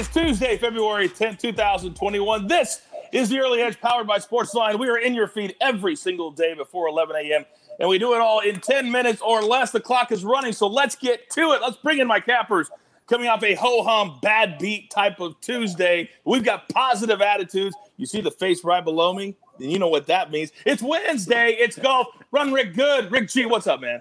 is Tuesday, February 10th, 2021. This is the Early Edge powered by Sportsline. We are in your feed every single day before 11 a.m. And we do it all in 10 minutes or less. The clock is running, so let's get to it. Let's bring in my cappers coming off a ho hum bad beat type of Tuesday. We've got positive attitudes. You see the face right below me? And you know what that means. It's Wednesday. It's golf. Run Rick Good. Rick G, what's up, man?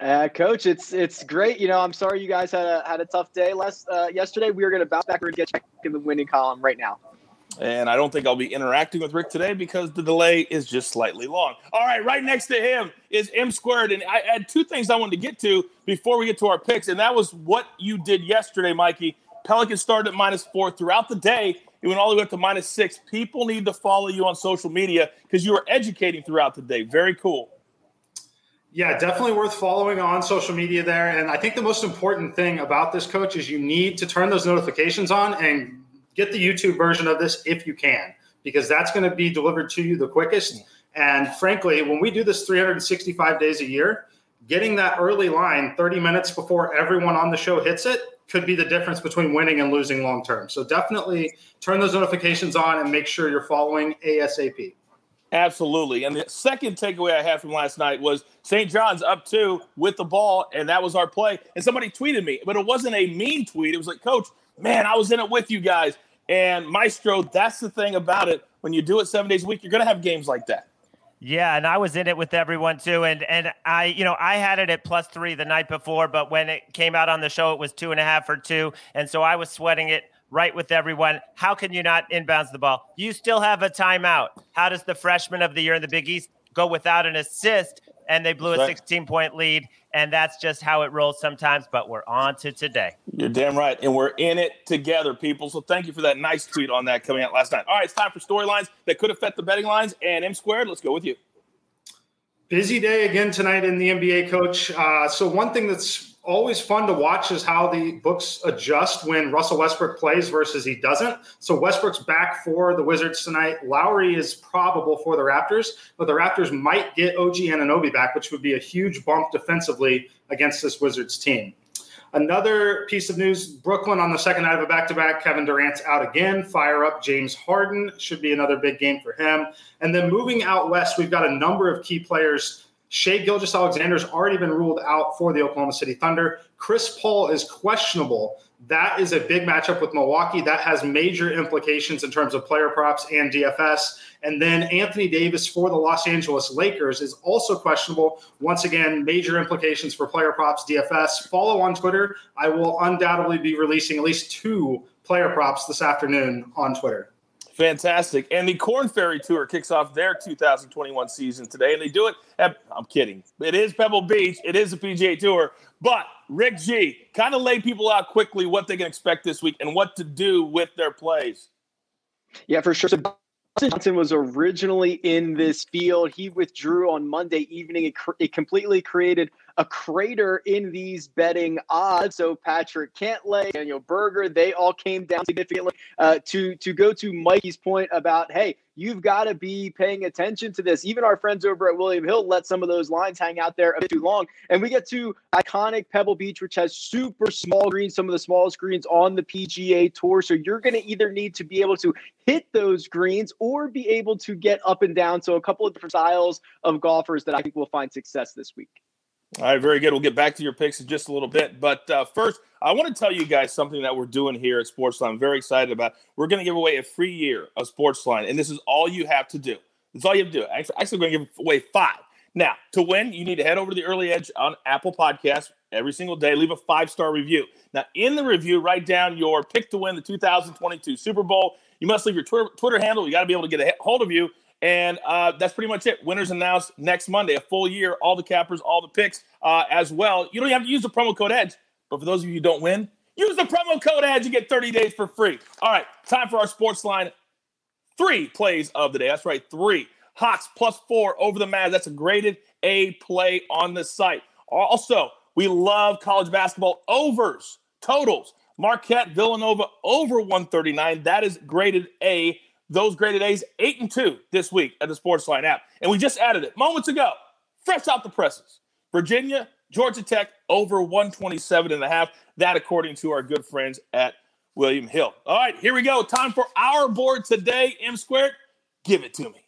Uh, coach, it's it's great. You know, I'm sorry you guys had a had a tough day last uh, yesterday. We are going to bounce back and get back in the winning column right now. And I don't think I'll be interacting with Rick today because the delay is just slightly long. All right, right next to him is M squared. And I had two things I wanted to get to before we get to our picks. And that was what you did yesterday, Mikey. Pelicans started at minus four throughout the day. It went all the way up to minus six. People need to follow you on social media because you are educating throughout the day. Very cool. Yeah, definitely worth following on social media there. And I think the most important thing about this coach is you need to turn those notifications on and get the YouTube version of this if you can, because that's going to be delivered to you the quickest. And frankly, when we do this 365 days a year, getting that early line 30 minutes before everyone on the show hits it could be the difference between winning and losing long term. So definitely turn those notifications on and make sure you're following ASAP. Absolutely. And the second takeaway I had from last night was St. John's up two with the ball, and that was our play. And somebody tweeted me, but it wasn't a mean tweet. It was like, Coach, man, I was in it with you guys. And Maestro, that's the thing about it. When you do it seven days a week, you're going to have games like that. Yeah, and I was in it with everyone too, and and I, you know, I had it at plus three the night before, but when it came out on the show, it was two and a half or two, and so I was sweating it right with everyone. How can you not inbounds the ball? You still have a timeout. How does the freshman of the year in the Big East go without an assist? And they blew a 16 point lead. And that's just how it rolls sometimes. But we're on to today. You're damn right. And we're in it together, people. So thank you for that nice tweet on that coming out last night. All right, it's time for storylines that could affect the betting lines. And M squared, let's go with you. Busy day again tonight in the NBA, coach. Uh, so, one thing that's always fun to watch is how the books adjust when Russell Westbrook plays versus he doesn't. So Westbrook's back for the Wizards tonight. Lowry is probable for the Raptors, but the Raptors might get OG Anunoby back, which would be a huge bump defensively against this Wizards team. Another piece of news Brooklyn on the second night of a back to back. Kevin Durant's out again. Fire up James Harden. Should be another big game for him. And then moving out west, we've got a number of key players Shai Gilgeous-Alexander's already been ruled out for the Oklahoma City Thunder. Chris Paul is questionable. That is a big matchup with Milwaukee. That has major implications in terms of player props and DFS. And then Anthony Davis for the Los Angeles Lakers is also questionable. Once again, major implications for player props, DFS. Follow on Twitter. I will undoubtedly be releasing at least two player props this afternoon on Twitter. Fantastic. And the Corn Ferry Tour kicks off their 2021 season today. And they do it at, I'm kidding. It is Pebble Beach. It is a PGA Tour. But Rick G, kind of lay people out quickly what they can expect this week and what to do with their plays. Yeah, for sure. So Johnson was originally in this field. He withdrew on Monday evening. It, cr- it completely created – a crater in these betting odds. So Patrick Cantlay, Daniel Berger, they all came down significantly. Uh, to to go to Mikey's point about, hey, you've got to be paying attention to this. Even our friends over at William Hill let some of those lines hang out there a bit too long. And we get to iconic Pebble Beach, which has super small greens, some of the smallest greens on the PGA Tour. So you're going to either need to be able to hit those greens or be able to get up and down. So a couple of different styles of golfers that I think will find success this week. All right, very good. We'll get back to your picks in just a little bit. But uh, first, I want to tell you guys something that we're doing here at Sportsline. I'm very excited about. We're going to give away a free year of Sportsline, and this is all you have to do. That's all you have to do. Actually, actually going to give away five. Now, to win, you need to head over to the Early Edge on Apple Podcasts every single day. Leave a five star review. Now, in the review, write down your pick to win the 2022 Super Bowl. You must leave your Twitter, Twitter handle. You got to be able to get a hold of you and uh, that's pretty much it. Winners announced next Monday, a full year, all the cappers, all the picks uh, as well. You don't have to use the promo code EDGE, but for those of you who don't win, use the promo code EDGE. You get 30 days for free. All right, time for our sports line. Three plays of the day. That's right, three. Hawks plus four over the Mavs. That's a graded A play on the site. Also, we love college basketball overs, totals. Marquette, Villanova over 139. That is graded A those graded A's, eight and two this week at the Sportsline app. And we just added it moments ago, fresh out the presses. Virginia, Georgia Tech over 127 and a half. That according to our good friends at William Hill. All right, here we go. Time for our board today. M squared, give it to me.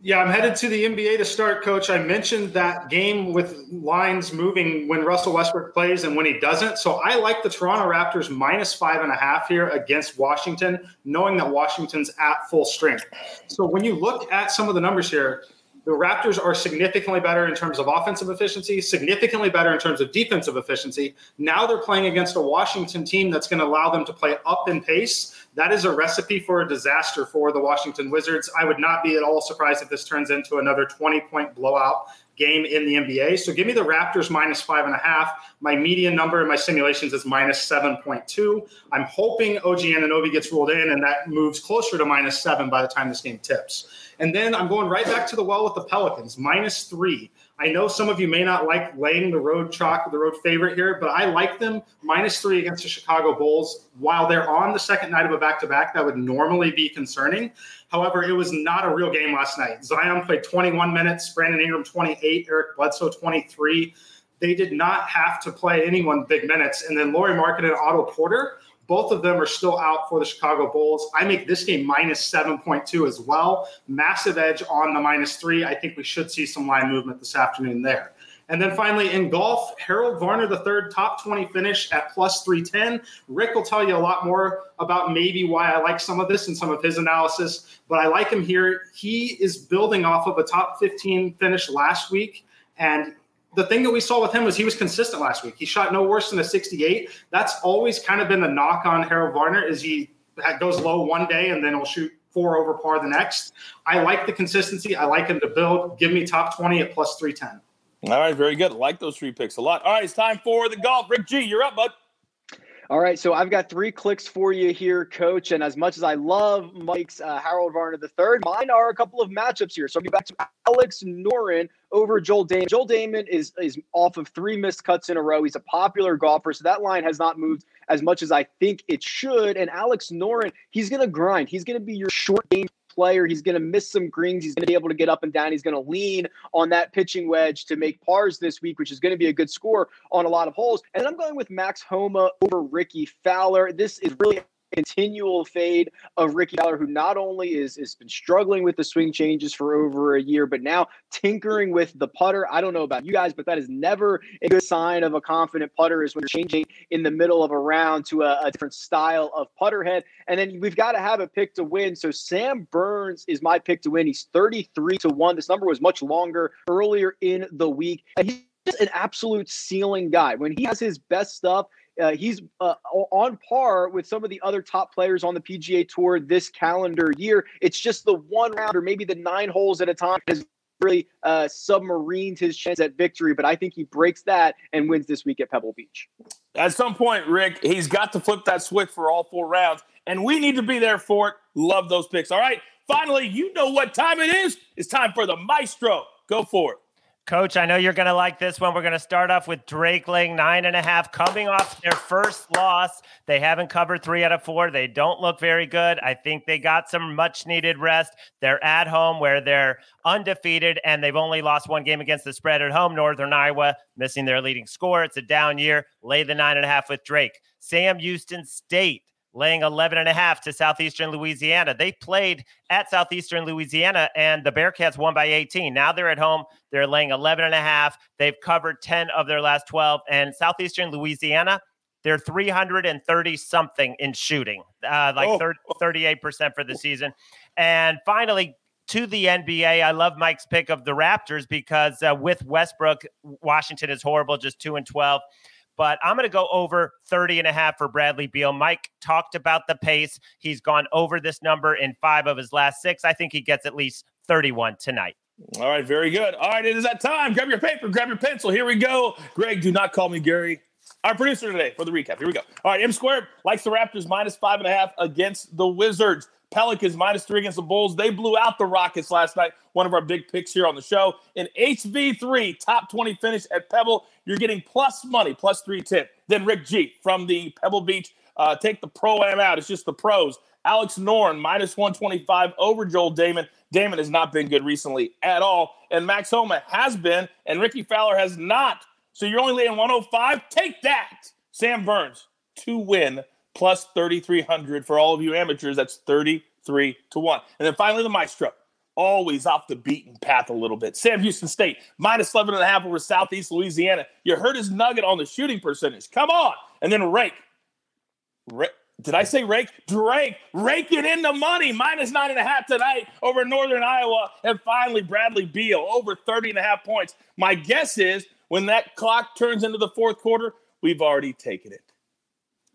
Yeah, I'm headed to the NBA to start, coach. I mentioned that game with lines moving when Russell Westbrook plays and when he doesn't. So I like the Toronto Raptors minus five and a half here against Washington, knowing that Washington's at full strength. So when you look at some of the numbers here, the Raptors are significantly better in terms of offensive efficiency, significantly better in terms of defensive efficiency. Now they're playing against a Washington team that's going to allow them to play up in pace. That is a recipe for a disaster for the Washington Wizards. I would not be at all surprised if this turns into another 20 point blowout game in the NBA. So give me the Raptors minus five and a half. My median number in my simulations is minus 7.2. I'm hoping OG Anunoby gets ruled in and that moves closer to minus seven by the time this game tips. And then I'm going right back to the well with the Pelicans, minus three. I know some of you may not like laying the road chalk, the road favorite here, but I like them minus three against the Chicago Bulls. While they're on the second night of a back to back, that would normally be concerning. However, it was not a real game last night. Zion played 21 minutes, Brandon Ingram 28, Eric Bledsoe 23. They did not have to play anyone big minutes. And then Lauri Markkanen and Otto Porter both of them are still out for the Chicago Bulls. I make this game minus 7.2 as well. Massive edge on the minus three. I think we should see some line movement this afternoon there. And then finally in golf, Harold Varner, the third top 20 finish at plus 310. Rick will tell you a lot more about maybe why I like some of this and some of his analysis, but I like him here. He is building off of a top 15 finish last week. And the thing that we saw with him was he was consistent last week. He shot no worse than a 68. That's always kind of been the knock on Harold Varner is he goes low one day and then he'll shoot four over par the next. I like the consistency. I like him to build. Give me top 20 at plus 310. All right, very good. Like those three picks a lot. All right, it's time for the golf. Rick G, you're up, bud. All right, so I've got three clicks for you here, Coach. And as much as I love Mike's uh, Harold Varner III, mine are a couple of matchups here. So I'll be back to Alex Noren over Joel Dahmen. Joel Dahmen is is off of three missed cuts in a row. He's a popular golfer, so that line has not moved as much as I think it should. And Alex Noren, he's going to grind. He's going to be your short game player. He's going to miss some greens. He's going to be able to get up and down. He's going to lean on that pitching wedge to make pars this week, which is going to be a good score on a lot of holes. And I'm going with Max Homa over Rickie Fowler. This is really continual fade of Rickie Fowler, who not only is has been struggling with the swing changes for over a year, but now tinkering with the putter. I don't know about you guys, but that is never a good sign of a confident putter. Is when you're changing in the middle of a round to a, a different style of putter head, and then we've got to have a pick to win. So Sam Burns is my pick to win. He's 33 to one. This number was much longer earlier in the week, and he's an absolute ceiling guy. When he has his best stuff, uh, he's uh, on par with some of the other top players on the PGA Tour this calendar year. It's just the one round or maybe the nine holes at a time has really uh, submarined his chance at victory. But I think he breaks that and wins this week at Pebble Beach. At some point, Rick, he's got to flip that switch for all four rounds, and we need to be there for it. Love those picks. All right, finally, you know what time it is. It's time for the maestro. Go for it. Coach, I know you're going to like this one. We're going to start off with Drake laying nine and a half, coming off their first loss. They haven't covered three out of four. They don't look very good. I think they got some much needed rest. They're at home where they're undefeated and they've only lost one game against the spread at home. Northern Iowa missing their leading score. It's a down year. Lay the nine and a half with Drake. Sam Houston State laying 11 and a half to Southeastern Louisiana. They played at Southeastern Louisiana and the Bearcats won by 18. Now they're at home. They're laying 11 and a half. They've covered 10 of their last 12 and Southeastern Louisiana they're 330 something in shooting, uh, like oh. 38% for the season. And finally, to the NBA. I love Mike's pick of the Raptors because uh, with Westbrook, Washington is horrible, just 2 and 12 but I'm going to go over 30 and a half for Bradley Beal. Mike talked about the pace. He's gone over this number in five of his last six. I think he gets at least 31 tonight. All right, very good. All right, it is that time. Grab your paper, grab your pencil. Here we go. Greg, do not call me Gary. Our producer today for the recap. Here we go. All right, M squared likes the Raptors minus five and a half against the Wizards. Pelicans minus three against the Bulls. They blew out the Rockets last night. One of our big picks here on the show. In HV3, top 20 finish at Pebble, you're getting plus money, plus 310. Then Rick G from the Pebble Beach. Uh, take the pro am out. It's just the pros. Alex Noren minus 125 over Joel Dahmen. Dahmen has not been good recently at all. And Max Homa has been, and Rickie Fowler has not. So you're only laying 105. Take that. Sam Burns to win plus 3,300 for all of you amateurs. That's 33 to 1. And then finally, the Maestro, always off the beaten path a little bit. Sam Houston State, minus 11 and a half over Southeast Louisiana. You heard his nugget on the shooting percentage. Come on. And then Rake. Rake did I say rake? Drake raking in the money, minus nine and a half tonight over Northern Iowa. And finally, Bradley Beal over 30 and a half points. My guess is when that clock turns into the fourth quarter, we've already taken it.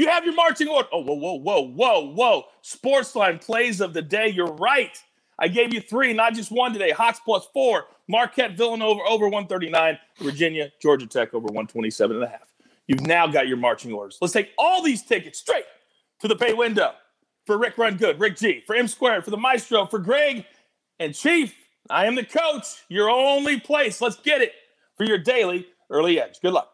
You have your marching order. Oh, whoa, whoa, whoa, whoa, whoa. Sportsline plays of the day. You're right. I gave you three, not just one today. Hawks plus four. Marquette Villanova over 139. Virginia, Georgia Tech over 127 and a half. You've now got your marching orders. Let's take all these tickets straight to the pay window for Rick Run Good, Rick G, for M Squared, for the Maestro, for Greg and Chief. I am the coach, your only place. Let's get it for your daily early edge. Good luck.